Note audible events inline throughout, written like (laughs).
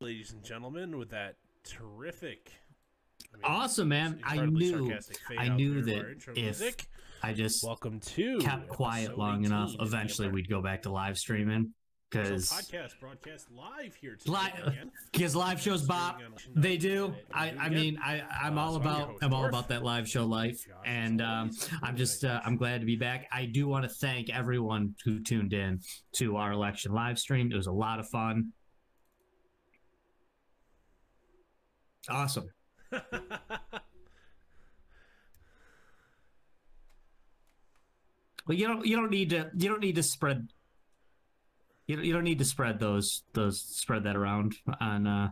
Ladies and gentlemen, with that terrific, I mean, Awesome, man. I knew- I knew that if music. I just welcome to kept quiet long 18 enough. Eventually, we'd go back to live streaming So because podcast broadcast live here tonight. Li- because (laughs) live shows bop. They do. I, I mean, I, I'm Uh, all so about I'm all about that live show life, and um. I'm just uh, I'm glad to be back. I do want to thank everyone who tuned in to our election live stream. It was a lot of fun. Awesome. Well, you don't you don't need to you don't need to spread you don't, you don't need to spread those those spread that around on uh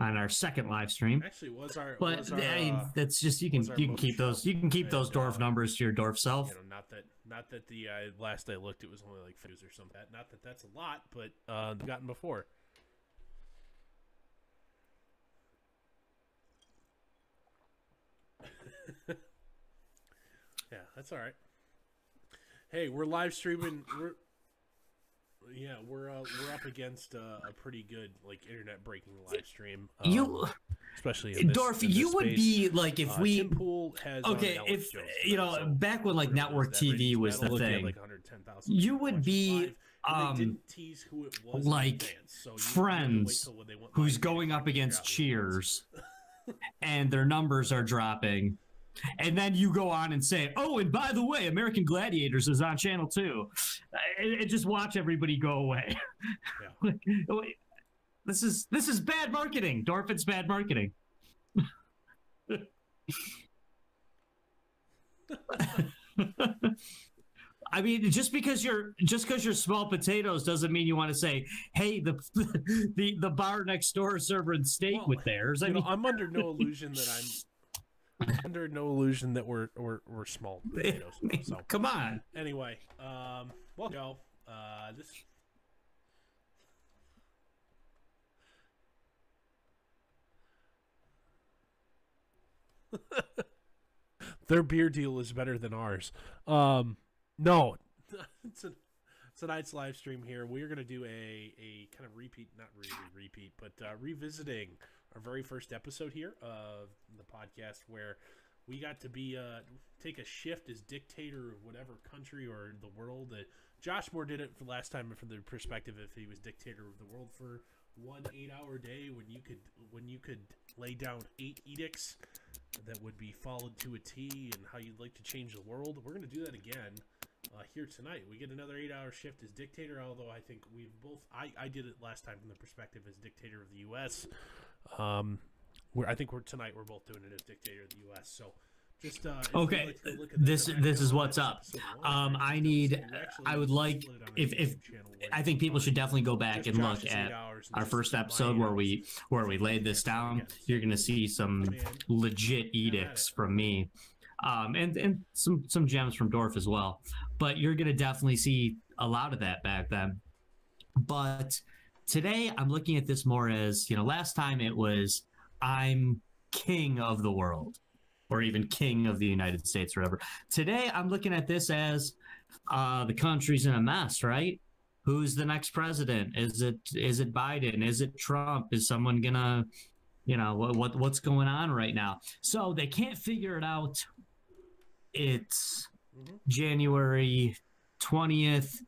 on our second live stream. Actually, was our But was our, I mean, uh, that's just you can you can keep those you can keep those dwarf uh, numbers to your dwarf self. you know, not that not that the uh, last I looked, it was only like figures or something. Not that that's a lot, but uh, I've gotten before. (laughs) yeah, that's all right. Hey, we're live streaming. (coughs) We're yeah, we're uh, we're up against uh, a pretty good like internet breaking live stream. um, You especially in this, Dorf, in you would space. be like if Uh, we Tim Pool has okay if you know so back when like network TV was the battle, look, he had, thing. like 110,000 You would be, live, um, they didn't tease who it was like, advance, so you had to wait Friends till when they went who's going up against out who it was. (laughs) Cheers, and their numbers are dropping. And then you go on and say, "Oh, and by the way, American Gladiators is on Channel 2. And, just watch everybody go away. (laughs) this is this is bad marketing. Dorf, it's bad marketing. (laughs) I mean, just because you're just because you're small potatoes doesn't mean you want to say, "Hey, the (laughs) the the bar next door serving steak Well, with theirs." I You know, I'm under no illusion that I'm (laughs) under no illusion that we're we're, we're small (laughs) potatoes. So come on. anyway, um, well, go. Uh, this. (laughs) Their beer deal is better than ours. Um, no, it's a, tonight's live stream here. We're gonna do a a kind of repeat, not really repeat, but uh, revisiting our very first episode here of the podcast where we got to be uh, take a shift as dictator of whatever country or the world. Uh, Josh Moore did it for last time from the perspective if he was dictator of the world for one eight-hour day when you could when you could lay down eight edicts that would be followed to a T and how you'd like to change the world. We're to do that again uh, here tonight. We get another eight-hour shift as dictator, although I think we've both I, I did it last time from the perspective as dictator of the U.S. Um, we're, I think we're tonight we're both doing it as dictator of the U.S. So just uh, Okay, like to look at this background, this is what's up. Um, I need. I would like split on a if if where I think people should definitely go back and look at eight hours and our first episode where we where we laid this down. You're gonna see some legit edicts from me, um, and and some some gems from Dorf as well. But you're gonna definitely see a lot of that back then. But today I'm looking at this more as you know. Last time it was I'm king of the world, or even king of the United States, or whatever. Today I'm looking at this as uh, the country's in a mess, right? Who's the next president? Is it is it Biden? Is it Trump? Is someone gonna, you know, what, what what's going on right now? So they can't figure it out. It's Mhm. January twentieth,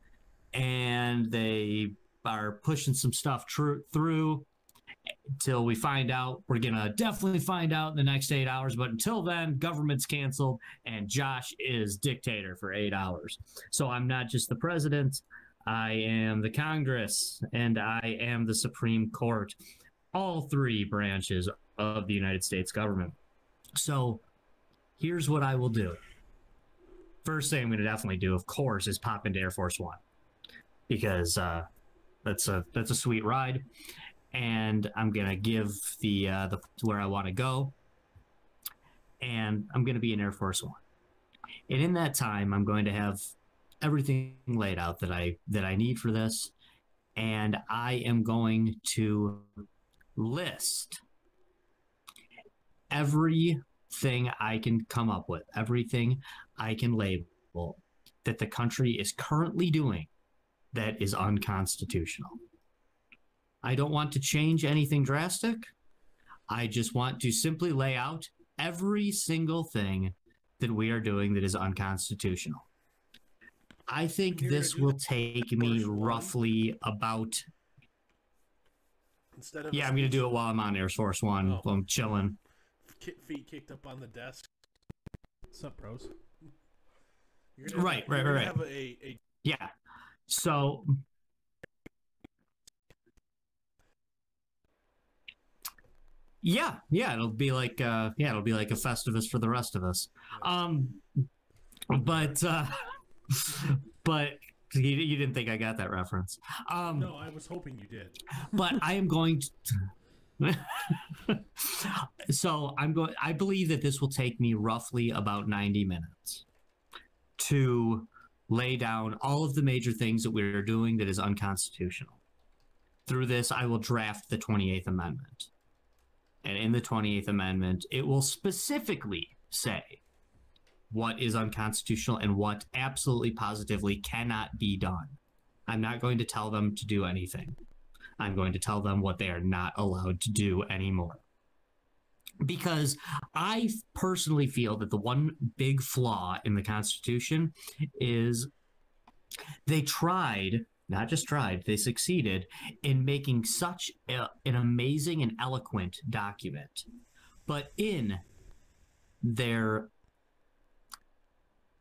and they are pushing some stuff tr- through until we find out. We're gonna definitely find out in the next eight hours. But until then, government's canceled, and Josh is dictator for eight hours. So I'm not just the president. I am the Congress, and I am the Supreme Court. All three branches of the United States government. So here's what I will do. First thing I'm going to definitely do, of course, is pop into Air Force One. Because uh, that's a that's a sweet ride, and I'm gonna give the uh, the where I want to go, and I'm gonna be in Air Force One, and in that time, I'm going to have everything laid out that I that I need for this, and I am going to list everything I can come up with, everything I can label that the country is currently doing that is unconstitutional. I don't want to change anything drastic. I just want to simply lay out every single thing that we are doing that is unconstitutional. I think this will take me roughly about. Instead of Yeah, I'm going to do it while I'm on Air Force One. Oh. while I'm chilling. feet kicked up on the desk. What's up, pros? You're gonna Right, have, right, right, Have a, a Yeah. So. Yeah, yeah, it'll be like uh yeah, it'll be like a Festivus for the rest of us. Um but uh (laughs) but you, you didn't think I got that reference. Um no, I was hoping you did. but I am going to. (laughs) so I'm going. I believe that this will take me roughly about 90 minutes to lay down all of the major things that we're doing that is unconstitutional. Through this, I will draft the 28th Amendment. And in the 28th Amendment, it will specifically say what is unconstitutional and what absolutely positively cannot be done. I'm not going to tell them to do anything. I'm going to tell them what they are not allowed to do anymore. Because I personally feel that the one big flaw in the Constitution is they tried, not just tried, they succeeded in making such a, an amazing and eloquent document. But in their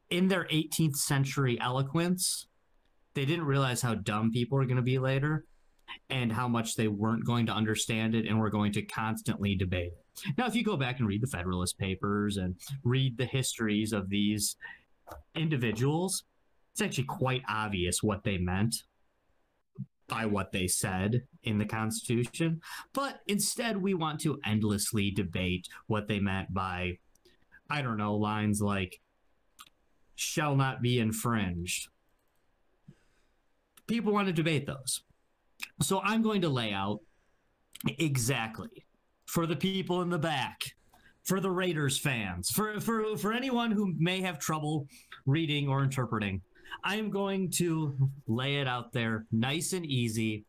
in their 18th century eloquence, they didn't realize how dumb people were going to be later and how much they weren't going to understand it and were going to constantly debate it. Now, if you go back and read the Federalist Papers and read the histories of these individuals, it's actually quite obvious what they meant by what they said in the Constitution. But instead, we want to endlessly debate what they meant by, I don't know, lines like, shall not be infringed. People want to debate those. So I'm going to lay out exactly for the people in the back, for the Raiders fans, for for for anyone who may have trouble reading or interpreting. I am going to lay it out there nice and easy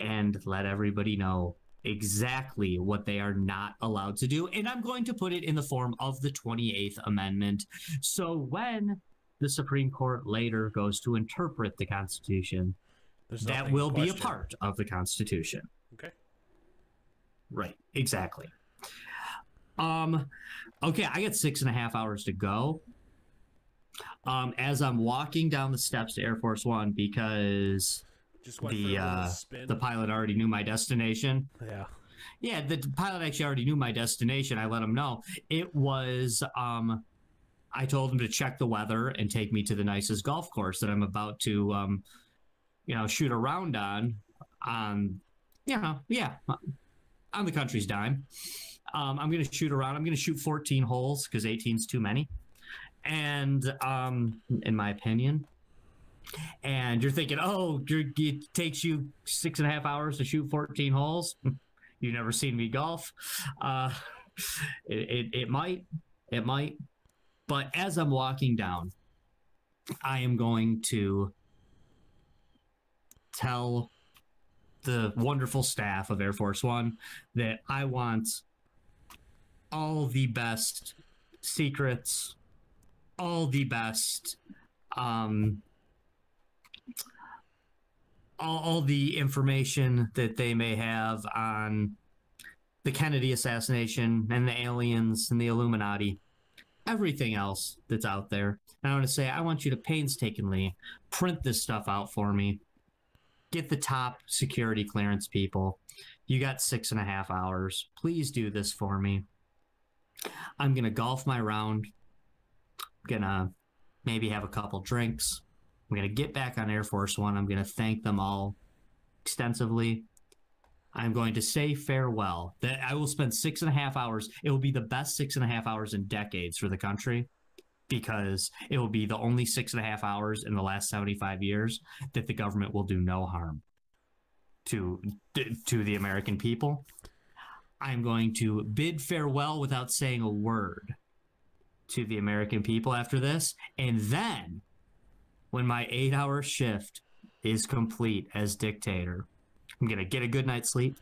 and let everybody know exactly what they are not allowed to do and I'm going to put it in the form of the 28th amendment. So when the Supreme Court later goes to interpret the Constitution, There's that will be a part of the Constitution. Okay. Right. Exactly. Um, okay, I got six and a half hours to go. Um, as I'm walking down the steps to Air Force One because Just went for a the uh, the pilot already knew my destination. yeah. Yeah, the pilot actually already knew my destination. I let him know. It was um I told him to check the weather and take me to the nicest golf course that I'm about to um you know shoot around on on you know, yeah, on the country's dime. Um, I'm going to shoot around. I'm going to shoot 14 holes because 18 is too many. And um, in my opinion, and you're thinking, oh, you're, it takes you six and a half hours to shoot 14 holes. (laughs) You've never seen me golf. Uh, it, it, it might, it might. But as I'm walking down, I am going to tell the wonderful staff of Air Force One that I want all the best secrets, all the best um, all, all the information that they may have on the Kennedy assassination and the aliens and the Illuminati, everything else that's out there. And I want to say, I want you to painstakingly print this stuff out for me. Get the top security clearance people. You got six and a half hours. Please do this for me. I'm to golf my round. To maybe have a couple drinks. I'm to get back on Air Force One. I'm to thank them all extensively. I'm going to say farewell. That I will spend six and a half hours. It will be the best six and a half hours in decades for the country because it will be the only six and a half hours in the last 75 years that the government will do no harm to to the American people. I'm going to bid farewell without saying a word to the American people after this. And then, when my eight hour shift is complete as dictator, I'm going to get a good night's sleep.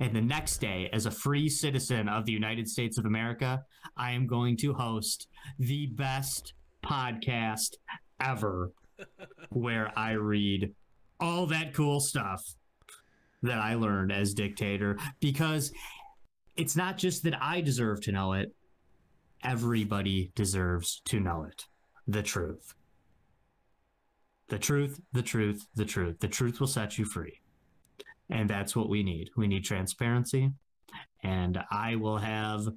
And the next day, as a free citizen of the United States of America, I am going to host the best podcast ever (laughs) where I read all that cool stuff that I learned as dictator because it's not just that I deserve to know it, everybody deserves to know it. The truth. The truth, the truth, the truth. The truth will set you free. And that's what we need. We need transparency. And I will have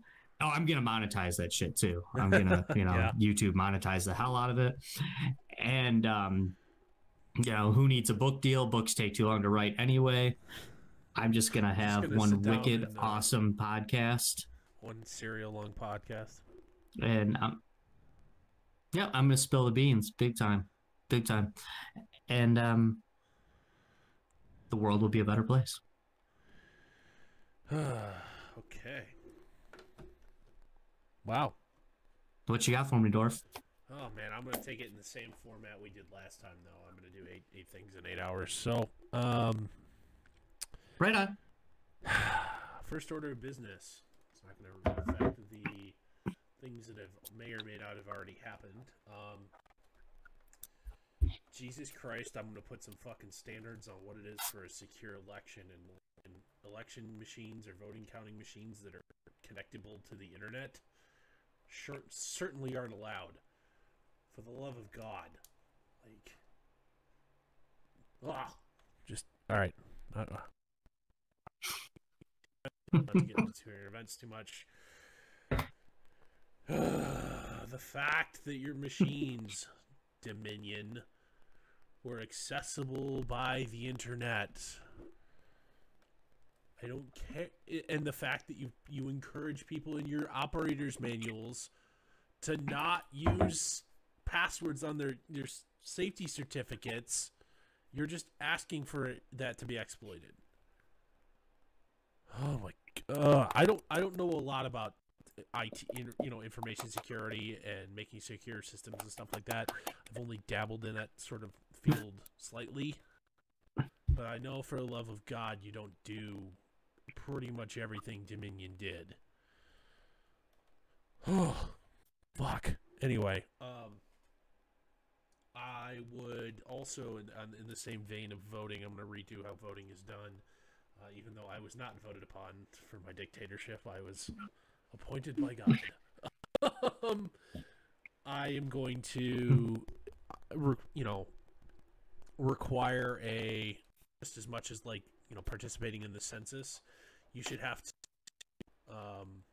Oh, I'm gonna monetize that shit too. I'm gonna, (laughs) you know, yeah. YouTube monetize the hell out of it. And um, you know, who needs a book deal? Books take too long to write anyway. I'm just gonna have just gonna one wicked, and, uh, awesome podcast. One serial long podcast. And um, yeah, I'm gonna spill the beans, big time, big time, and um, the world will be a better place. (sighs) okay. Wow. What you got for me, Dorf? Oh man, I'm gonna take it in the same format we did last time. Though I'm gonna do eight eight things in eight hours. So, um, right on. (sighs) First order of business. It's not gonna affect the things that have may or may not have already happened. Um, Jesus Christ, I'm gonna put some fucking standards on what it is for a secure election and, and election machines or voting counting machines that are connectable to the internet. Sure, certainly aren't allowed. For the love of God, like, ah, just all right. Uh, (laughs) get into events too much. (sighs) the fact that your machines, Dominion, were accessible by the internet. I don't care, and the fact that you you encourage people in your operators manuals to not use passwords on their their safety certificates, you're just asking for that to be exploited. Oh my god, I don't I don't know a lot about IT, you know, information security and making secure systems and stuff like that. I've only dabbled in that sort of field slightly, but I know for the love of God, you don't do pretty much everything Dominion did. Oh, (sighs) fuck. Anyway, um, I would also, in, in the same vein of voting, I'm going to redo how voting is done. Uh, even though I was not voted upon for my dictatorship, I was appointed by God. (laughs) um, I am going to, uh, you know, require a just as much as like you know participating in the census. You should have to um,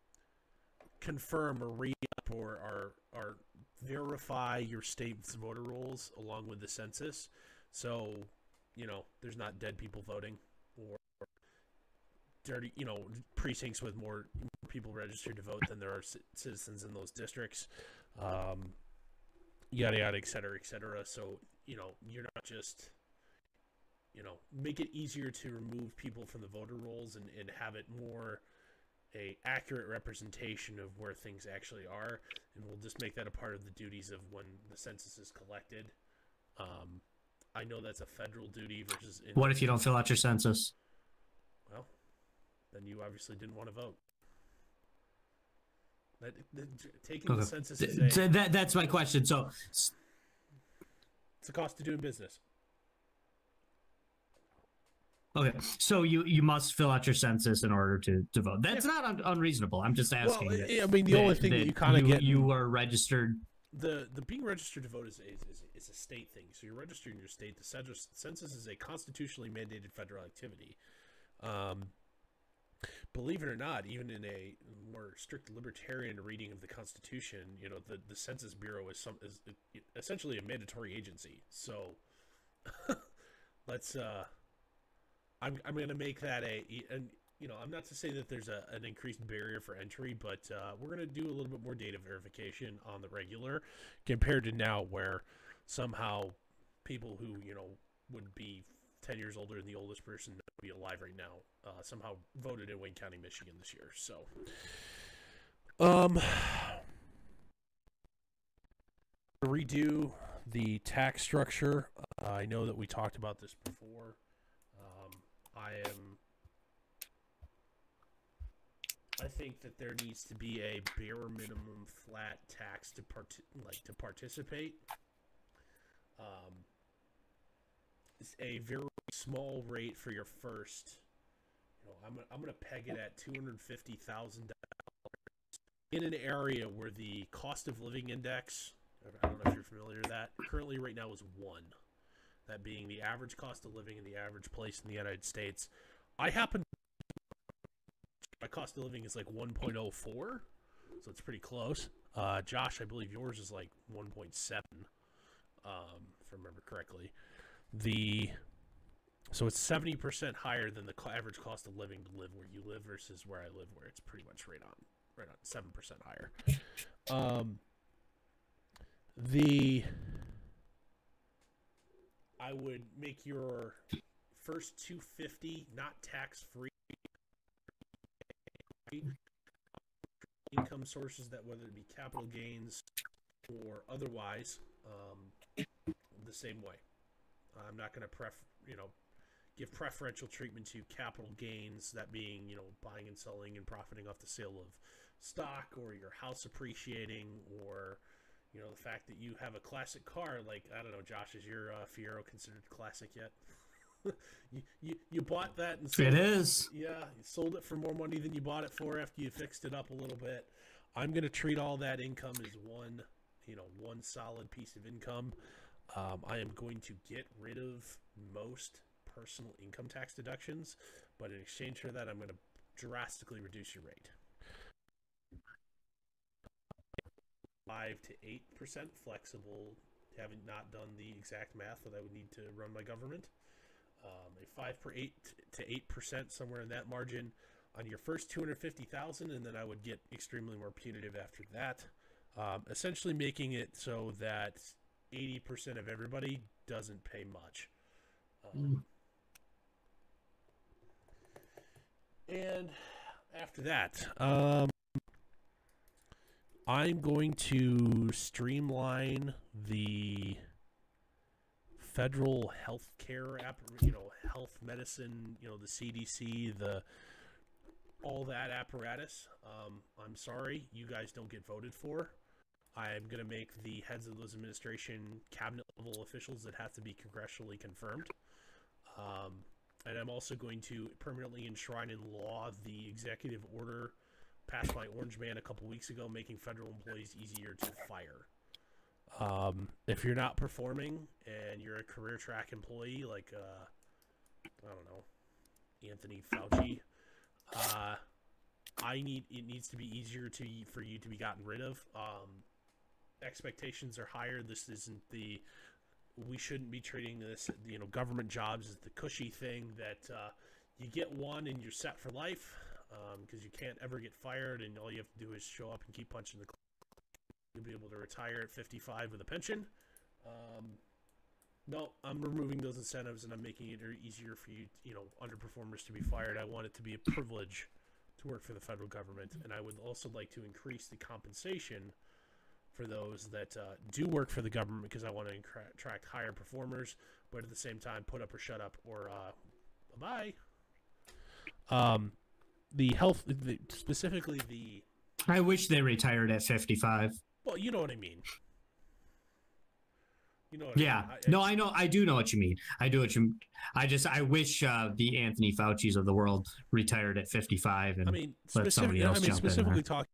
confirm or re-up or, or or verify your state's voter rolls along with the census. So, you know, there's not dead people voting or dirty, you know, precincts with more people registered to vote than there are citizens in those districts. Um, yada yada, et cetera, et cetera. So, you know, you're not just, you know, make it easier to remove people from the voter rolls and, and have it more a accurate representation of where things actually are, and we'll just make that a part of the duties of when the census is collected. Um, I know that's a federal duty versus. what if you don't fill out your census? Well, then you obviously didn't want to vote. That, that, taking okay. the census is a, that, that's my question. So, a cost of doing business. Okay, so you you must fill out your census in order to, to vote. That's yeah. not un- unreasonable. I'm just asking. Well, that, I mean, the that, only thing that, that you kind of get you are registered. The the being registered to vote is, is, is a state thing. So you're registered in your state. The census is a constitutionally mandated federal activity. Um, believe it or not, even in a more strict libertarian reading of the Constitution, you know, the, the Census Bureau is some is essentially a mandatory agency. So (laughs) let's uh I'm I'm going to make that a and you know I'm not to say that there's a, an increased barrier for entry, but uh, we're going to do a little bit more data verification on the regular compared to now, where somehow people who you know would be 10 years older than the oldest person that would be alive right now uh, somehow voted in Wayne County, Michigan this year. So, um, (sighs) redo the tax structure. Uh, I know that we talked about this before. Um, I am. I think that there needs to be a bare minimum flat tax to part like to participate. Um, a very small rate for your first. You know, I'm gonna, I'm gonna peg it at two hundred fifty thousand dollars in an area where the cost of living index. I don't know if you're familiar with that. Currently, right now is one. That being the average cost of living in the average place in the United States. I happen to my cost of living is like 1.04, so it's pretty close. Uh, Josh, I believe yours is like 1.7, um, if I remember correctly. The so it's 70% higher than the average cost of living to live where you live versus where I live, where it's pretty much right on, right on 7% higher. Um, the I would make your first 250 not tax free income sources that whether it be capital gains or otherwise um, the same way i'm not going to pref you know give preferential treatment to capital gains that being you know buying and selling and profiting off the sale of stock or your house appreciating or you know the fact that you have a classic car like i don't know josh is your uh, fiero considered classic yet? (laughs) You, you you bought that and it is. Yeah you sold it for more money than you bought it for after you fixed it up a little bit. I'm going to treat all that income as one you know one solid piece of income um, i am going to get rid of most personal income tax deductions but in exchange for that i'm going to drastically reduce your rate 5 to 8 percent flexible having not done the exact math that i would need to run my government um, a five per eight to eight percent somewhere in that margin on your first two hundred fifty thousand, and then I would get extremely more punitive after that. Um, essentially, making it so that eighty percent of everybody doesn't pay much. Um, and after that, um, I'm going to streamline the federal health care app, you know, health medicine, you know, the CDC, the all that apparatus. Um, I'm sorry, you guys don't get voted for. I'm going to make the heads of those administration cabinet level officials that have to be congressionally confirmed. Um, and I'm also going to permanently enshrine in law the executive order passed by Orange Man a couple weeks ago, making federal employees easier to fire. Um, if you're not performing and you're a career track employee like uh, I don't know Anthony Fauci, uh, I need it needs to be easier to for you to be gotten rid of. Um, expectations are higher. This isn't the we shouldn't be treating this you know government jobs as the cushy thing that uh, you get one and you're set for life because um, you can't ever get fired and all you have to do is show up and keep punching the clock You'll be able to retire at 55 with a pension. Um, no, I'm removing those incentives and I'm making it easier for you, you know, underperformers to be fired. I want it to be a privilege to work for the federal government, and I would also like to increase the compensation for those that uh, do work for the government because I want to attract higher performers, but at the same time, put up or shut up or uh, bye bye. Um, the health, the, specifically the. I wish they retired at 55. Well, you know what I mean. You know yeah. I mean. I, no, I know. I do know what you mean. I do what you. I just. I wish uh, the Anthony Fauci's of the world retired at 55 and I mean, let somebody else I mean, jump specifically in. talking.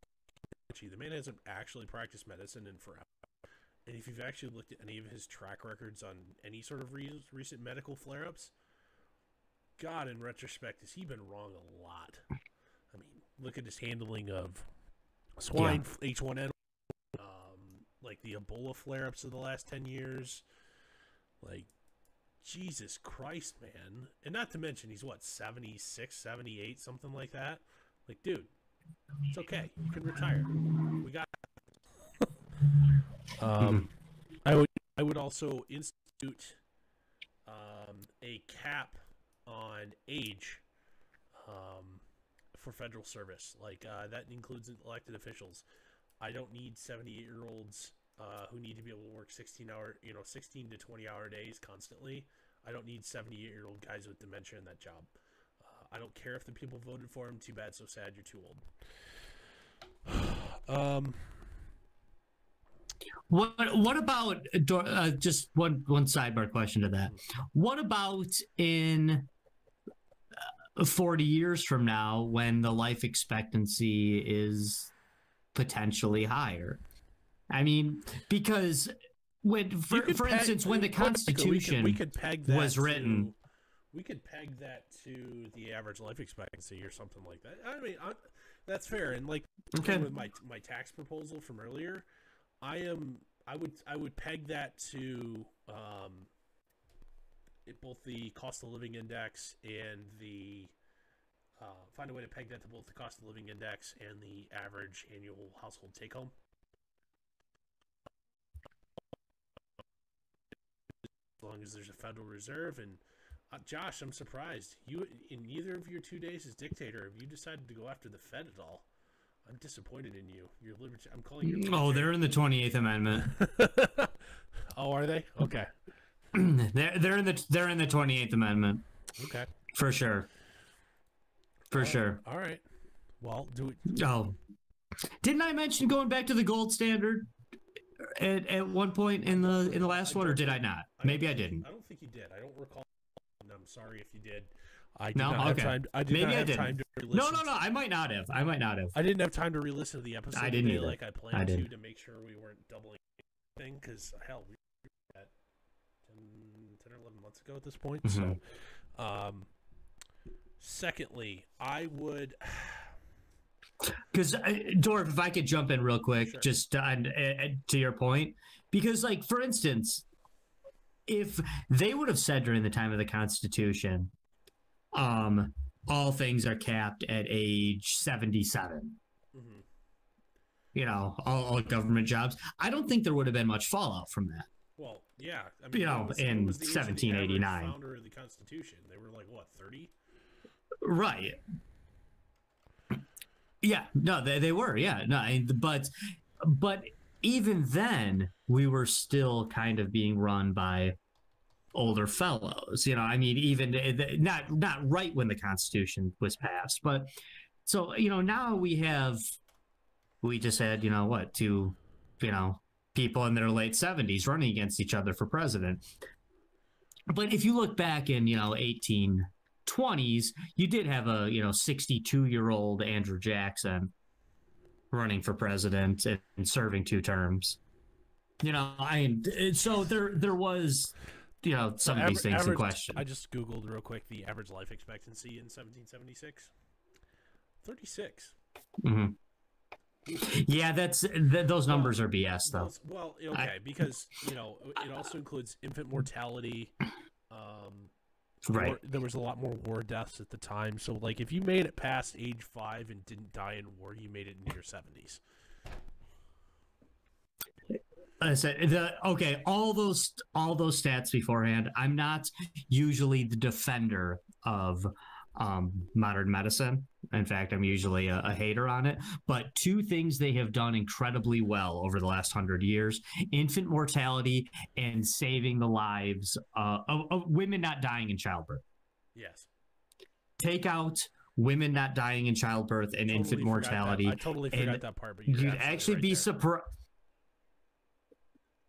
The man hasn't actually practiced medicine in forever. And if you've actually looked at any of his track records on any sort of re- recent medical flare-ups, God, in retrospect, has he been wrong a lot? I mean, look at his handling of swine yeah. H1N1 um, like the Ebola flare ups of the last 10 years. Like, Jesus Christ, man. And not to mention, he's what, 76, 78, something like that? Like, dude, it's okay. You can retire. We got. (laughs) um, I would I would also institute um, a cap on age um, for federal service. Like uh, that includes elected officials. I don't need 78 year olds uh, who need to be able to work 16 hour, you know, 16 to 20 hour days constantly. I don't need 78 year old guys with dementia in that job. I don't care if the people voted for him. Too bad, so sad. You're too old. um, What what about uh, just one one sidebar question to that? What about in uh, 40 years from now when the life expectancy is potentially higher? I mean, because when for, for instance when the constitution we could, we could was written we could peg that to the average life expectancy or something like that. I mean, I, that's fair and like okay. with my my tax proposal from earlier, I am I would I would peg that to um, it, both the cost of living index and the uh, find a way to peg that to both the cost of living index and the average annual household take home. As long as there's a Federal Reserve and uh, Josh, I'm surprised you in neither of your two days as dictator have you decided to go after the Fed at all. I'm disappointed in you. You're liberty. I'm calling you. Oh, they're in the 28th Amendment. (laughs) oh, are they? Okay. (clears throat) they're they're in the they're in the 28th Amendment. Okay. For sure. For all sure. All right. Well, do it. Oh, didn't I mention going back to the gold standard at, at one point in the in the last I one, or did I not? Maybe I didn't. I don't think you did. I don't recall. I'm sorry if you did. I did no, not okay. have time. I did Maybe not I have didn't. time to no, no, no. I might not have. I might not have. I didn't have time to re-listen to the episode. I didn't today either. like I planned I to to make sure we weren't doubling thing because hell, we were at 10, 10 or eleven months ago at this point. Mm-hmm. So, um, secondly, I would. (sighs) Because uh, Dorf, if I could jump in real quick, Sure. just on, uh, to your point, because like for instance, if they would have said during the time of the Constitution, um, all things are capped at age seventy-seven. Mhm. You know, all, all government jobs. I don't think there would have been much fallout from that. Well, yeah. I mean, You know, was- in was the age of the average 1789. Founder of the Constitution. They were like what thirty. Right. Yeah, no, they, they were, yeah, no, but but even then, we were still kind of being run by older fellows. You know, I mean, even not not right when the Constitution was passed, but so you know now we have we just had you know what two you know people in their late seventies running against each other for president. But if you look back in you know eighteen twenties, you did have a, you know, 62 year old Andrew Jackson running for president and, and serving two terms. You know, I so there there was, you know, some of these things average, in question. I just googled real quick the average life expectancy in 1776. 36. Mm-hmm. Yeah, that's th- those numbers are BS though. Well, okay, because you know it also includes infant mortality. Um, Right. war- there was a lot more war deaths at the time. So, like, if you made it past age five and didn't die in war, you made it into your seventies. I said the okay, all those all those stats beforehand. I'm not usually the defender of um, modern medicine. In fact, I'm usually a, a hater on it. But two things they have done incredibly well over the last hundred years: infant mortality and saving the lives uh, of, of women not dying in childbirth. Yes. Take out women not dying in childbirth and Totally infant forgot that. mortality. I totally and that part, but You'd actually right be surprised.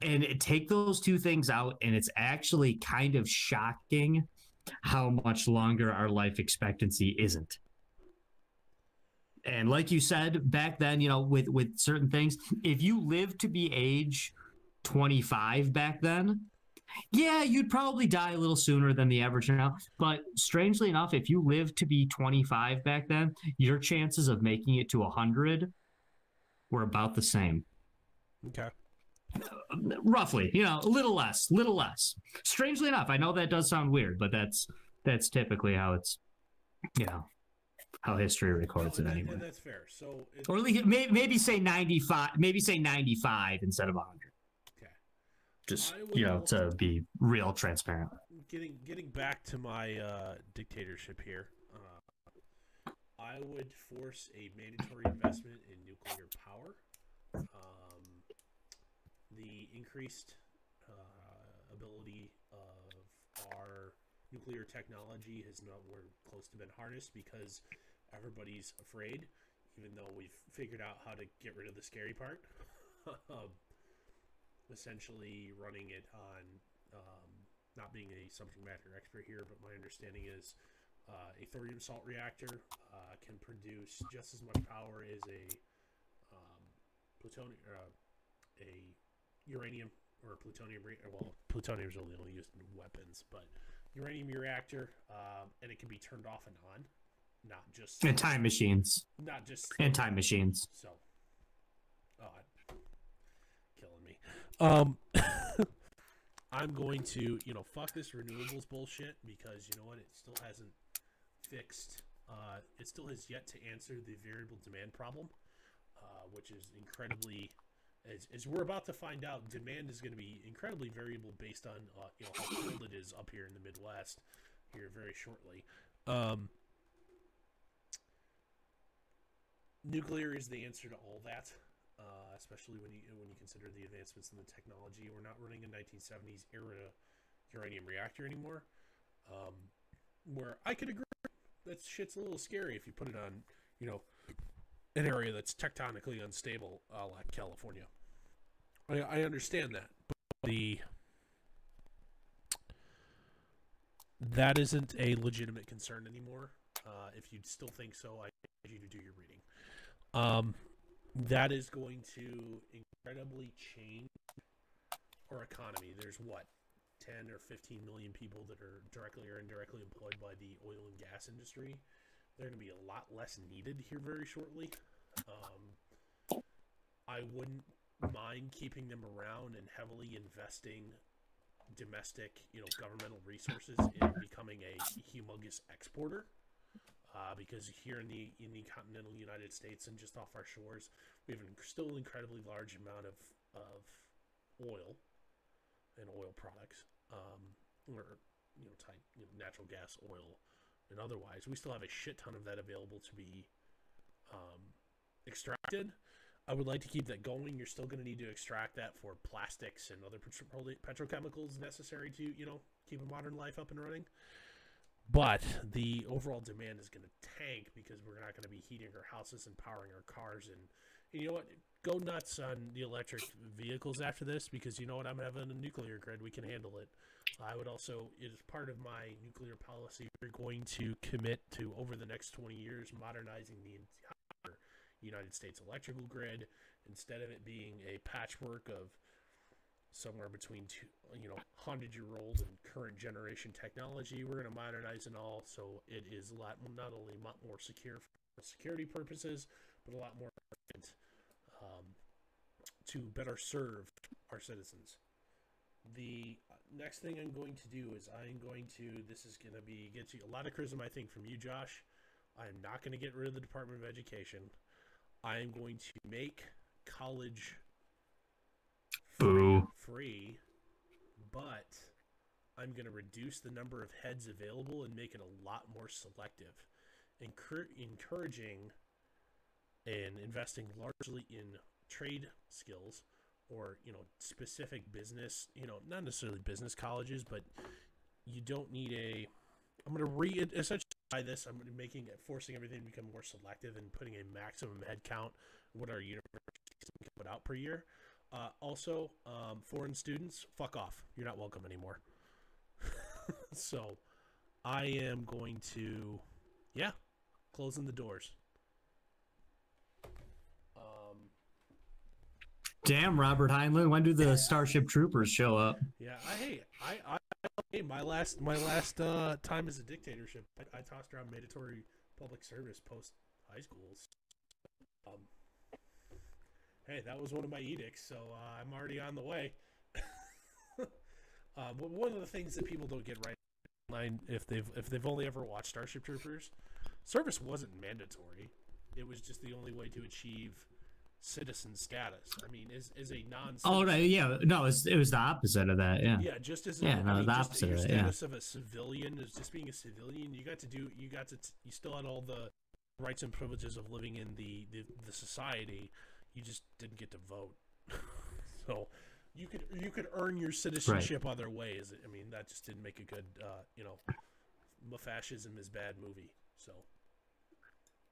And take those two things out, and it's actually kind of shocking how much longer our life expectancy isn't. And like you said back then, you know, with with certain things, if you lived to be age 25 back then, yeah, you'd probably die a little sooner than the average now. But strangely enough, if you lived to be 25 back then, your chances of making it to 100 were about the same Okay. Roughly you know a little less little less strangely enough i know that does sound weird but that's that's typically how it's you know how history records it and, that- anyway that's fair. So, it, or at least may, maybe say 95 maybe say 95 instead of 100 okay. just I you know to be real transparent getting getting back to my uh, dictatorship here, uh, I would force a mandatory investment in nuclear power. The increased uh, ability of our nuclear technology has nowhere close to been harnessed because everybody's afraid, even though we've figured out how to get rid of the scary part. (laughs) essentially, running it on um, not being a subject matter expert here, but my understanding is uh, a thorium salt reactor uh, can produce just as much power as a um, plutonium, uh, a uranium or plutonium. Re- well, plutonium is only used in weapons, but uranium reactor, um, and it can be turned off and on, not just And time machines. not just And time machines. so, oh, killing me. Um, (laughs) I'm going to, you know, fuck this renewables bullshit because you know what? It still hasn't fixed. Uh, it still has yet to answer the variable demand problem, uh, which is incredibly. As, as we're about to find out, demand is going to be incredibly variable based on uh, you know how cold it is up here in the Midwest here very shortly. Um, nuclear is the answer to all that, uh, especially when you when you consider the advancements in the technology. We're not running a 1970s era uranium reactor anymore. Um, where I could agree, that shit's a little scary if you put it on, you know, an area that's tectonically unstable, like California. I, I understand that, but the that isn't a legitimate concern anymore. Uh, if you still think so, I encourage you to do your reading. Um, that is going to incredibly change our economy. There's what, 10 or 15 million people that are directly or indirectly employed by the oil and gas industry. They're going to be a lot less needed here very shortly. Um, I wouldn't mind keeping them around and heavily investing domestic, you know, governmental resources in becoming a humongous exporter. Uh, because here in the in the continental United States and just off our shores, we have an still incredibly large amount of of oil and oil products, um, or you know, type you know, natural gas, oil, and otherwise. We still have a shit ton of that available to be um, extracted. I would like to keep that going. You're still going to need to extract that for plastics and other petro- petrochemicals necessary to you know keep a modern life up and running. But the overall demand is going to tank because we're not going to be heating our houses and powering our cars. And, and you know what? Go nuts on the electric vehicles after this because you know what? I'm having a nuclear grid. We can handle it. I would also, it is part of my nuclear policy. We're going to commit to over the next 20 years modernizing the entire United States electrical grid instead of it being a patchwork of somewhere between two, you know, hundred year old and current generation technology. We're going to modernize it all so it is a lot not only a lot more secure for security purposes, but a lot more um, to better serve our citizens. The next thing I'm going to do is I'm going to this is going to be get you a lot of criticism I think from you, Josh. I am not going to get rid of the Department of Education. I am going to make college Boo. free, but I'm going to reduce the number of heads available and make it a lot more selective, encouraging and investing largely in trade skills or you know specific business you know not necessarily business colleges but you don't need a i'm going to re essentially this i'm making it forcing everything to become more selective and putting a maximum head count what our universities can put out per year uh, also, um, foreign students, fuck off. You're not welcome anymore. (laughs) so, I am going to, yeah, closing the doors. Damn, Robert Heinlein. When do the Starship Troopers show up? yeah, I hey, I, I, hey, my last, my last uh, time as a dictatorship, I, I tossed around mandatory public service post high schools. Um, hey, that was one of my edicts, so uh, I'm already on the way. uh, (laughs) but one of the things that people don't get right online, if they've if they've only ever watched Starship Troopers, service wasn't mandatory. It was just the only way to achieve citizen status. I mean, is as a non Oh, no, yeah. No, it's, it was the opposite of that. Yeah. yeah, just as a, Yeah, I mean, the opposite your of it, yeah. of a civilian is just being a civilian. You got to do, you got to, t- you still had all the rights and privileges of living in the the, the society. You just didn't get to vote. (laughs) so you could you could earn your citizenship other ways. I mean, that just didn't make a good, uh, you know, fascism is bad movie. So,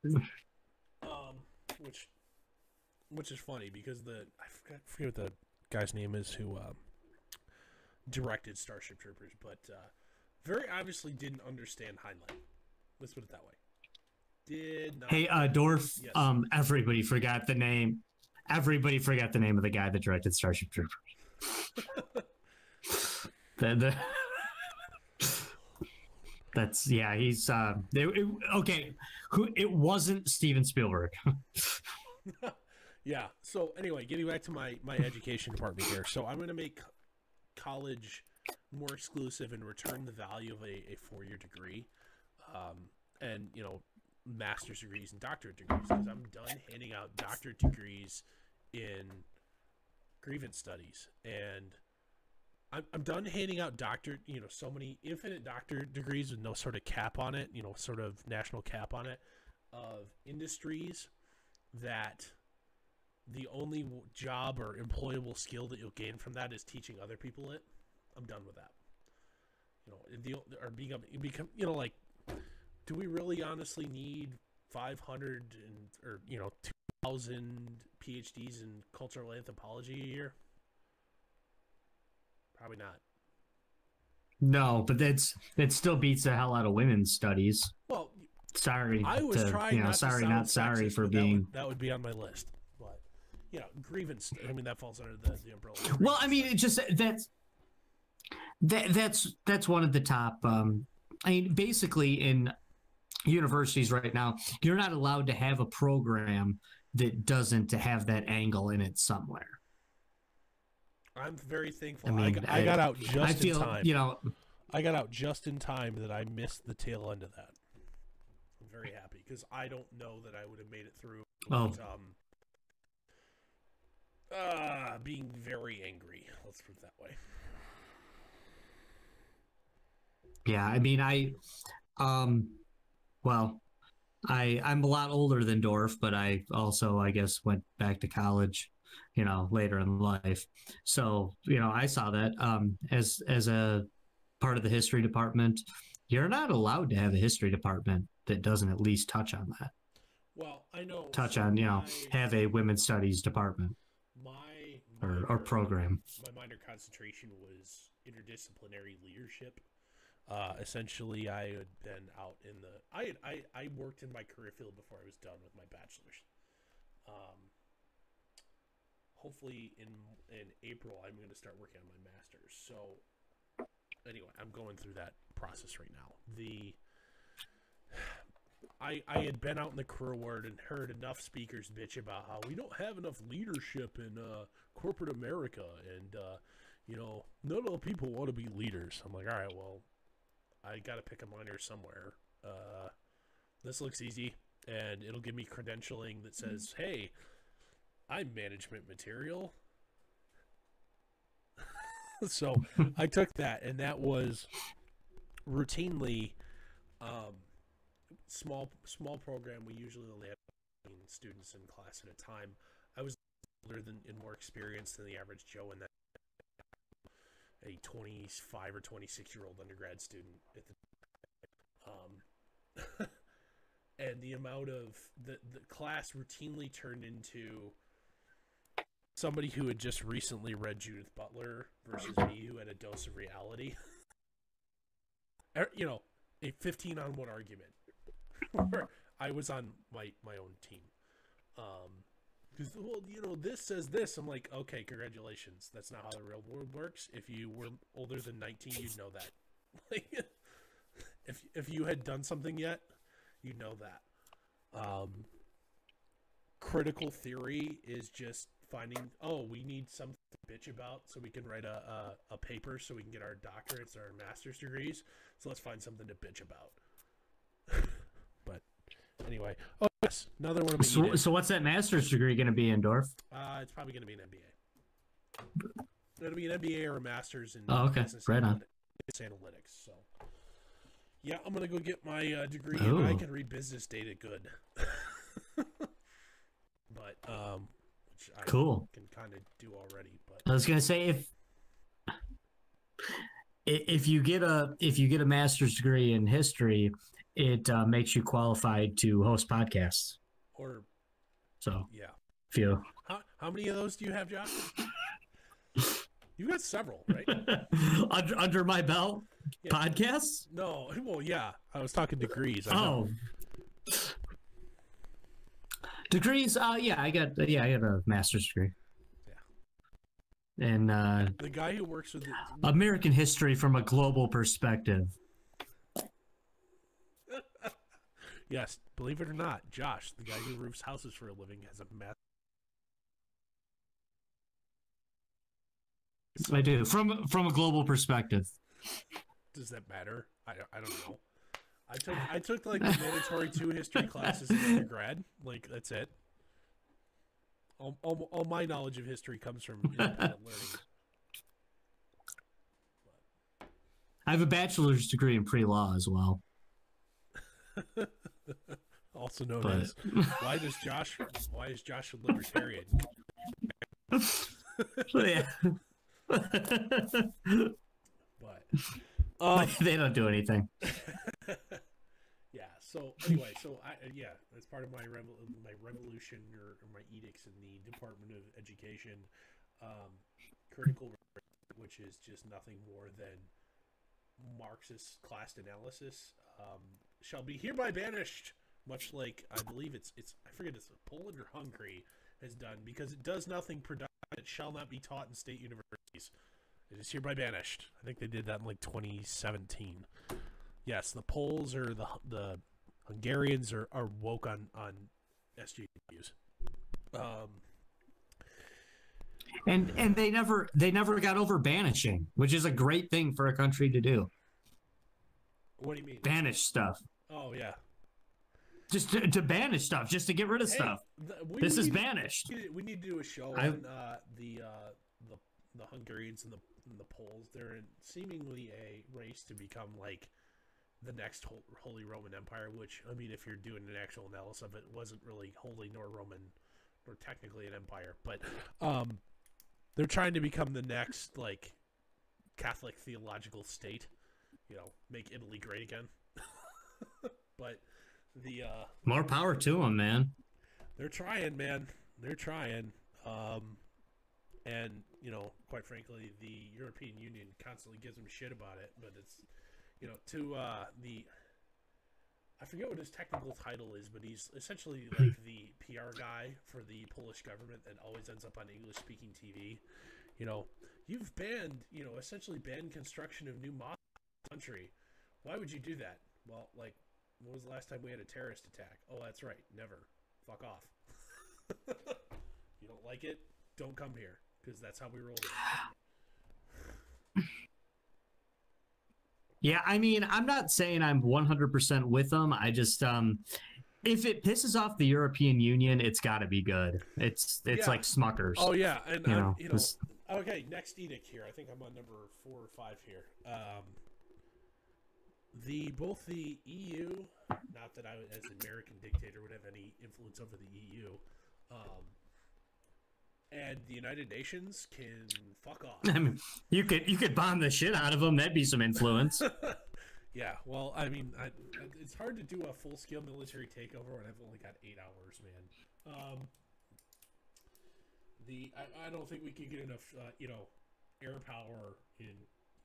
(laughs) um, which which is funny because the I forget, I forget what the guy's name is who uh, directed Starship Troopers, but uh, very obviously didn't understand Heinlein. Let's put it that way. Did not. Hey, uh, Dorf. Yes. Um, everybody forgot the name. Everybody forgot the name of the guy that directed Starship Troopers. (laughs) the, the, that's yeah. He's uh, it, it- okay. Who? It wasn't Steven Spielberg. (laughs) Yeah. So anyway, getting back to my my education department here. So I'm going to make college more exclusive and return the value of a, a four year degree, um, and you know, master's degrees and doctorate degrees because I'm done handing out doctorate degrees in grievance studies and. I'm, I'm done handing out doctor, you know, so many infinite doctor degrees with no sort of cap on it, you know, sort of national cap on it, of industries that the only job or employable skill that you'll gain from that is teaching other people it. I'm done with that. You know, the or being become you know like, do we really honestly need 500 and or you know 2,000 PhDs in cultural anthropology a year? Probably not. no, but that's that still beats the hell out of women's studies. Well, Sorry, I was to- trying you know, not sorry, not sorry for but that being. would, that would be on my list. But you know, grievance. I mean, that falls under the, the umbrella. Well, I mean, it just that's that that's that's one of the top. Um, I mean, basically, in universities right now, you're not allowed to have a program that doesn't have that angle in it somewhere. I'm very thankful. I I, mean, g- I got out just I feel, in time. you know, I got out just in time that I missed the tail end of that. I'm very happy because I don't know that I would have made it through. Oh. without, Um, uh, being very angry. Let's put it that way. yeah. I mean, I, um, well, I I'm a lot older than Dorf, but I also, I guess, went back to college, you know, later in life. So, you know, I saw that um, as as a part of the history department. You're not allowed to have a history department that doesn't at least touch on that. Well, I know. Touch so on, you know, have a women's studies department or, or program. my minor concentration was interdisciplinary leadership. Uh, essentially, I had been out in the I, had, I I worked in my career field before I was done with my bachelor's. Um, hopefully in in April I'm going to start working on my master's. So anyway, I'm going through that process right now. The I, I had been out in the career world and heard enough speakers bitch about how we don't have enough leadership in uh, corporate America and uh, you know not all people want to be leaders. I'm like, all right, well, I got to pick a minor somewhere. Uh, this looks easy, and it'll give me credentialing that says, hey, I'm management material. (laughs) so I took that, and that was routinely um, small small program. We usually only have students in class at a time. I was older than and more experienced than the average Joe in that a 25 or 26 year old undergrad student at the um (laughs) and the amount of the the class routinely turned into somebody who had just recently read Judith Butler versus me who had a dose of reality (laughs) Er, you know a 15 on 1 argument I was on my my own team um because well, you know, this says this. I'm like, okay, congratulations. That's not how the real world works. If you were older than 19, you'd know that. (laughs) Like, if if you had done something yet, you'd know that. Um, critical theory is just finding. Oh, we need something to bitch about, so we can write a, a a paper, so we can get our doctorates or our master's degrees. So let's find something to bitch about. Anyway, oh yes, another one So, so what's that master's degree going to be in Dorf? Uh, it's probably going to be an MBA. It'll be an MBA or a master's in Oh, okay. business Right on. analytics, business analytics. So, yeah, I'm going to go get my uh, degree, and I can read business data good. (laughs) but um, which I Cool. can kind of do already. But I was gonna say if if you get a if you get a master's degree in history, it uh, makes you qualified to host podcasts. or So yeah, few. how how many of those do you have, Josh? (laughs) you got several, right? (laughs) under, under my belt, Yeah. podcasts. No, well, yeah. I was talking degrees. I know. Oh, degrees. Uh, yeah, I got yeah, I got a master's degree. Yeah, and uh, the guy who works with the, American history from a global perspective. Yes, believe it or not, Josh, the guy who roofs houses for a living, has a math. I do from from a global perspective. Does that matter? I, I don't know. I took I took like mandatory two history classes in undergrad. Like that's it. All, all, all my knowledge of history comes from learning. I have a bachelor's degree in pre-law as well. (laughs) (laughs) Also known But- as why does Josh why is Josh a libertarian? (laughs) yeah. But (laughs) um, they don't do anything. yeah. So anyway, so I yeah, that's part of my revol- my revolution or, or my edicts in the Department of Education, um, critical, which is just nothing more than Marxist class analysis, um, shall be hereby banished. Much like I believe it's it's I forget it's Poland or Hungary has done because it does nothing productive. It shall not be taught in state universities. It is hereby banished. I think they did that in like 2017. Yes, the Poles or the the Hungarians are, are woke on on SJWs. Um, And and they never they never got over banishing, which is a great thing for a country to do. what do you mean? Banish stuff. Oh yeah. Just to, to banish stuff, just to get rid of Hey, stuff. th- This is banished. We need to do a show I- on uh, the uh, the the Hungarians and the and the Poles. They're in seemingly a race to become like the next Holy Roman Empire. Which I mean, if you're doing an actual analysis of it, wasn't really holy nor Roman, nor technically an empire. But um, they're trying to become the next like Catholic theological state. You know, make Italy great again. (laughs) but the uh, More power to them, man. they're trying, man. They're trying. Um, and you know, quite frankly, the European Union constantly gives them shit about it. But it's, you know, to uh, the, I forget what his technical title is, but he's essentially like the PR guy for the Polish government that always ends up on English-speaking TV. You know, you've banned, you know, essentially banned construction of new mosques in the country. Why would you do that? Well, like, when was the last time we had a terrorist attack? Oh, that's right, never. Fuck off. (laughs) you don't like it? Don't come here because that's how we roll. (laughs) Yeah, I mean, I'm not saying I'm 100% with them. I just um if it pisses off the European Union, it's got to be good. It's it's Yeah. like Smuckers. Oh yeah, and you know, you know, okay. Next edict here. I think I'm on number four or five here. Um, the both the EU, not that I, as an American dictator, would have any influence over the EU, um, and the United Nations can fuck off. (laughs) I mean, you could you could bomb the shit out of them. That'd be some influence. (laughs) Yeah, well, I mean, I, it's hard to do a full scale military takeover when I've only got eight hours, man. Um, the I, I don't think we could get enough, uh, you know, air power in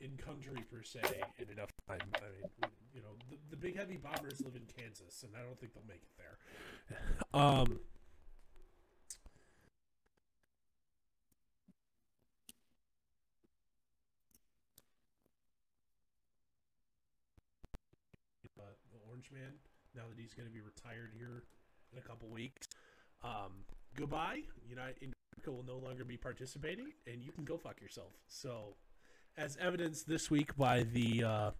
in country per se in enough time. I mean, you know, the, the big heavy bombers live in Kansas, and I don't think they'll make it there. Um. the Orange Man now that he's going to be retired here in a couple weeks. Um, goodbye. United will no longer be participating, and you can go fuck yourself. So, as evidenced this week by the uh,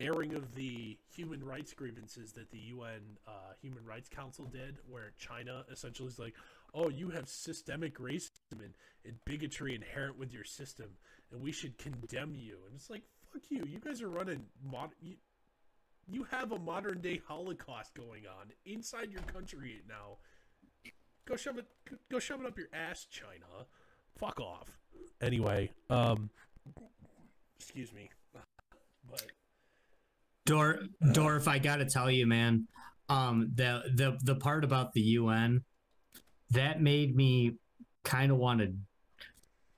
airing of the human rights grievances that the UN uh, Human Rights Council did, where China essentially is like, "Oh, you have systemic racism and, and bigotry inherent with your system, and we should condemn you." And it's like, "Fuck you! You guys are running mod." You, you have a modern day Holocaust going on inside your country now. Go shove it. Go shove it up your ass, China. Fuck off. Anyway, um, excuse me, but Dor Dorf, I gotta tell you, man, um, the the the part about the UN that made me kind of want to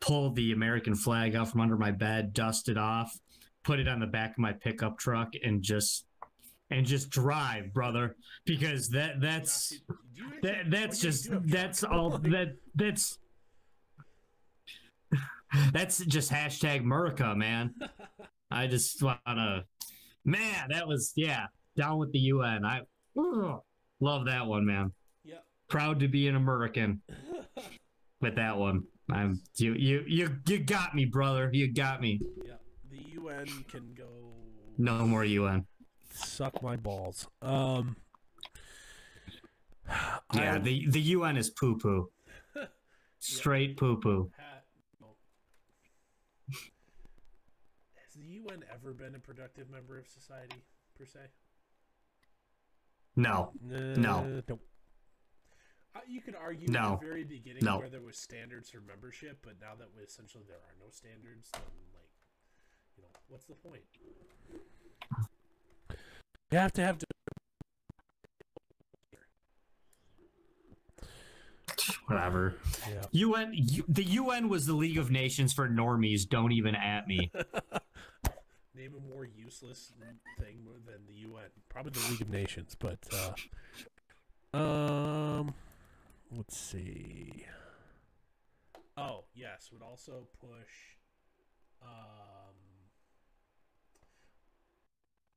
pull the American flag out from under my bed, dust it off, put it on the back of my pickup truck, and just and just drive, brother, because that that's do you actually- (laughs) that that's what do you just that's all that that's that's just hashtag America, man. (laughs) I just wanna man, that was yeah, down with the UN. I ugh, love that one, man. Yep. Proud to be an American (laughs) with that one. I'm you you you you got me, brother. You got me. Yep. The UN can go No more UN. suck my balls. Um. Yeah, (sighs) I- the the UN is poo (laughs) poo. Straight poo poo. Ha- well, Has ever been a productive member of society, per se? No. No. Nope. Uh, you could argue No. at the very beginning No. where there was standards for membership, but now that we essentially there are no standards, then like, you know, what's the point? You have to have. To- Whatever. yeah. UN, U- the UN was the League of Nations for normies. Don't even at me. (laughs) Name a more useless thing than the UN. Probably the League of Nations, but uh, um, let's see. Oh yes, would also push um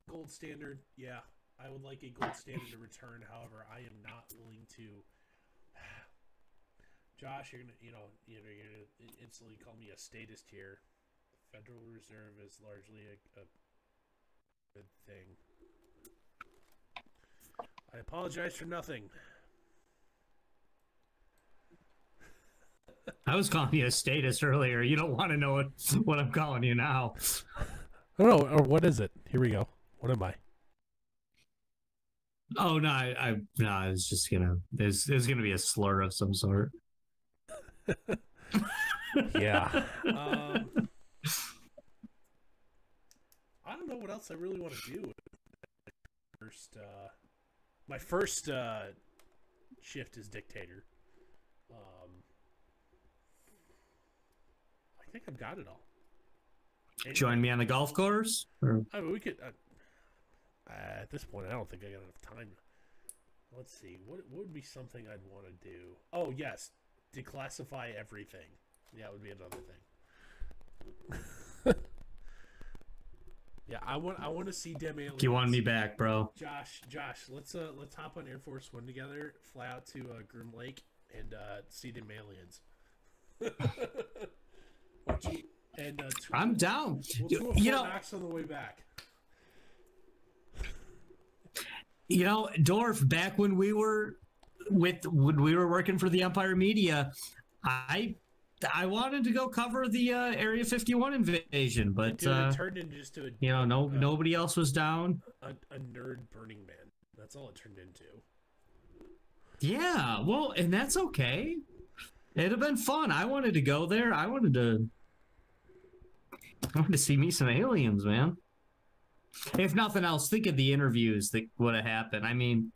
gold standard. Yeah, I would like a gold standard to return. However, I am not willing to. (sighs) Josh, you're gonna, you know, you know, you're gonna instantly call me a statist here. Federal Reserve is largely a, a good thing. I apologize for nothing. I was calling you a statist earlier. You don't want to know what, what I'm calling you now. I don't know, or what is it? Here we go. What am I? Oh no, I, I no, I was just gonna. There's there's gonna be a slur of some sort. (laughs) Yeah. um, I don't know what else I really want to do. First, uh, my first uh, shift is dictator. Um, I think I've got it all. And- Join me on the golf course. Or, I mean, we could. Uh, uh, at this point, I don't think I got enough time. Let's see. What, what would be something I'd want to do? Oh yes, declassify everything. Yeah, it would be another thing. (laughs) yeah, I want. I want to see Dem aliens. you want me back, bro? Josh, Josh, let's uh let's hop on Air Force One together, fly out to uh, Groom Lake, and uh, see them aliens. (laughs) And uh, tw- I'm down. We'll You, do a you Fort know, Knox on the way back. you know, Dorf. Back when we were with when we were working for the Empire Media, I I wanted to go cover the uh, Area 51 invasion, but Dude, uh, it turned into just a you know, no uh, nobody else was down. a, a nerd Burning Man. That's all it turned into. Yeah, well, and that's okay. It'd have been fun. I wanted to go there. I wanted to. I wanted to see me some aliens, man. If nothing else, think of the interviews that would have happened. I mean,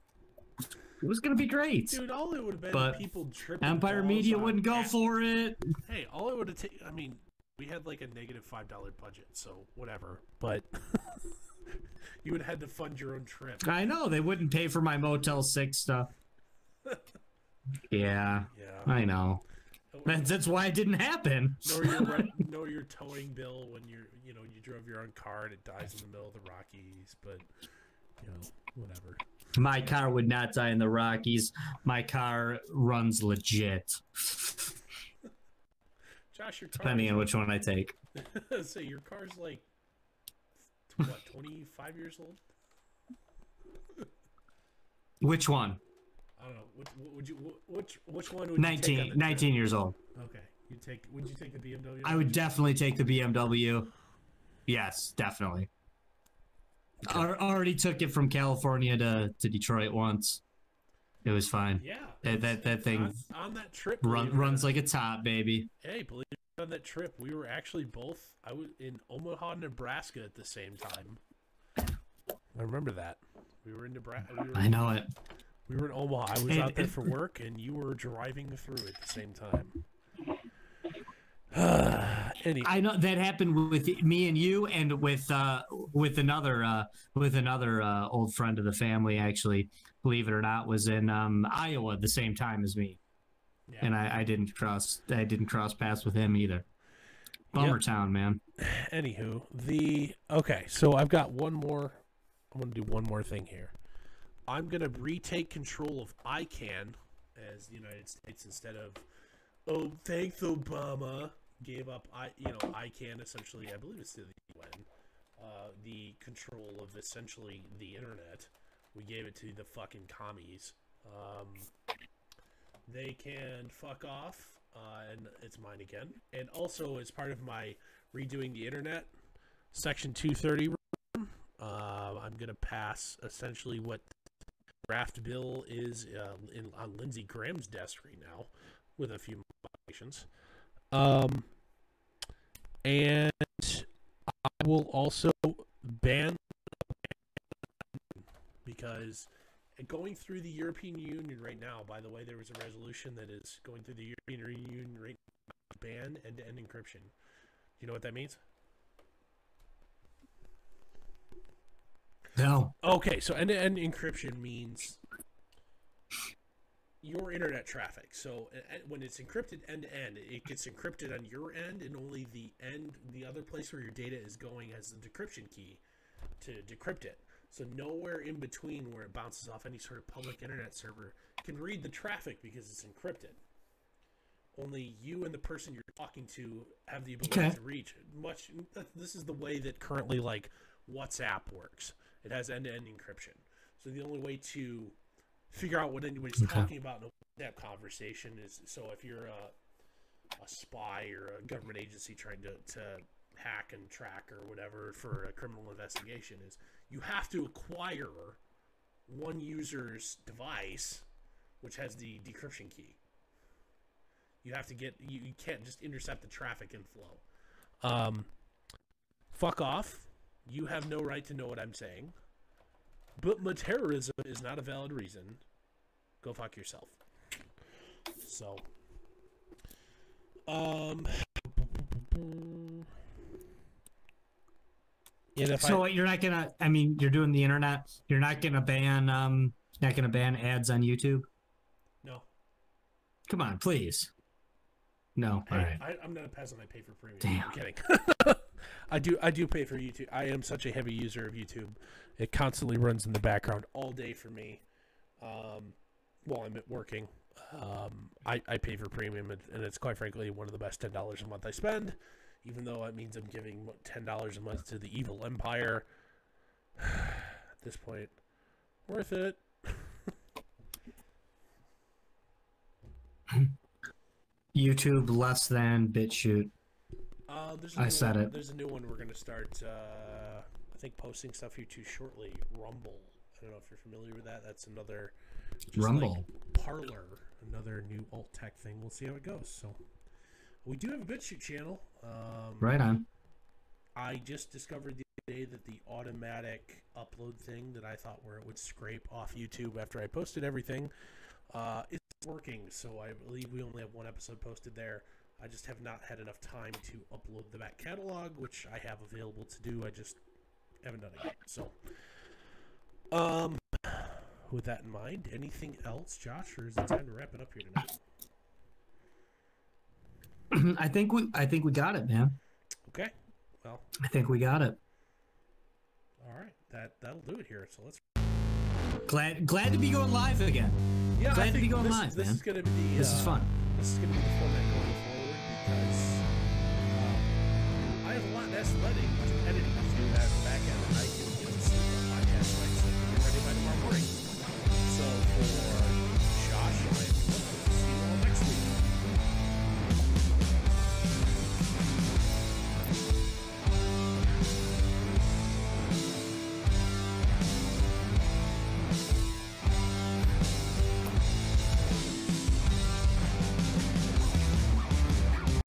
it was gonna be great. Dude, all it would have been But people tripping. Empire Media wouldn't go ass- for it. Hey, all it would have taken. I mean, we had like a negative five dollar budget, so whatever. But (laughs) you would have had to fund your own trip. I know they wouldn't pay for my Motel Six stuff. (laughs) Yeah, Yeah. I know. Oh. That's, that's why it didn't happen. nor your (laughs) nor your towing bill when you're you know you drove your own car and it dies in the middle of the Rockies, but you know whatever. My car would not die in the Rockies. My car runs legit, Josh, your car. depending on which one I take. (laughs) so your car's like what twenty five years old? Which one? I don't know. Which, what would you? wh- Which which one would you take on 19, 19 years old. Okay, you take. Would you take the BMW? I would definitely take the BMW. Yes, definitely. I already took it from California to, to Detroit once. It was fine. Yeah, That that, that thing on, on that trip run, believe it or runs not- like a top, baby. Hey, believe it on that trip, we were actually both. I was in Omaha, Nebraska at the same time. I remember that. We were in Nebraska. We I know it. we were in Omaha. I was And- out there for work, and you were driving through at the same time. Any, I know that happened with me and you, and with uh, with another uh, with another uh, old friend of the family. Actually, believe it or not, was in um, Iowa at the same time as me, yeah. and I, I didn't cross I didn't cross paths with him either. Bummer town, man. Anywho, the okay, so I've got one more. I'm gonna do one more thing here. I'm gonna retake control of ICANN as the United States instead of oh thanks Obama gave up I you know ICANN essentially I believe it's the UN uh, the control of essentially the internet. We gave it to the fucking commies. Um, they can fuck off, uh, and it's mine again. And also, as part of my redoing the internet, Section 230, uh, I'm going to pass essentially what draft bill is uh, in, on Lindsey Graham's desk right now, with a few modifications. Um, and I will also ban because going through the European Union right now, by the way, there was a resolution that is going through the European Union right now to ban end-to-end encryption. You know what that means? No. Okay, so end-to-end encryption means your internet traffic. So when it's encrypted end to end, it gets encrypted on your end, and only the end, the other place where your data is going, has the decryption key to decrypt it. So nowhere in between where it bounces off any sort of public internet server can read the traffic because it's encrypted. Only you and the person you're talking to have the ability Okay. to reach. Much. This is the way that currently like WhatsApp works. It has end-to-end encryption. So the only way to figure out what anybody's Okay. talking about in a WhatsApp conversation is so if you're a, a spy or a government agency trying to, to hack and track or whatever for a criminal investigation is you have to acquire one user's device which has the decryption key. You have to get you, you can't just intercept the traffic inflow. Um fuck off. You have no right to know what I'm saying. But my terrorism is not a valid reason. Go fuck yourself. So um yeah. So I, you're not gonna? I mean, you're doing the internet. You're not gonna ban um, not gonna ban ads on YouTube. no, Come on, please. No. Hey, All right. I, I'm not a peasant. I pay for premium. Damn. I'm kidding. (laughs) I do. I do pay for YouTube. I am such a heavy user of YouTube. It constantly runs in the background all day for me. Um, while I'm at working, um, I, I pay for premium, and, and it's quite frankly one of the best ten dollars a month I spend. Even though it means I'm giving ten dollars a month to the evil empire. (sighs) at this point, worth it. (laughs) YouTube less than BitChute. Uh, I said one, it. There's a new one we're gonna start. Uh, think posting stuff here too shortly. Rumble. I don't know if you're familiar with that. That's another just like Rumble. Parler, another new alt tech thing. We'll see how it goes. So we do have a BitChute channel. Um, Right on. I just discovered the other day that the automatic upload thing that I thought where it would scrape off YouTube after I posted everything uh, is working. So I believe we only have one episode posted there. I just have not had enough time to upload the back catalog, which I have available to do. I just haven't done it yet. So, um, with that in mind, anything else, Josh, or is it time to wrap it up here tonight? (clears throat) I think we. I think we got it, man. Okay. Well, I think we got it. all right. That that'll do it here. So let's Glad. Glad to be going live again. Yeah, Glad to be going this, live, this man. is going to be This uh, is fun. This is going to be the format going forward because I have a lot less letting, much editing to do that back end, and I can get to the podcast right so ready by tomorrow morning. So for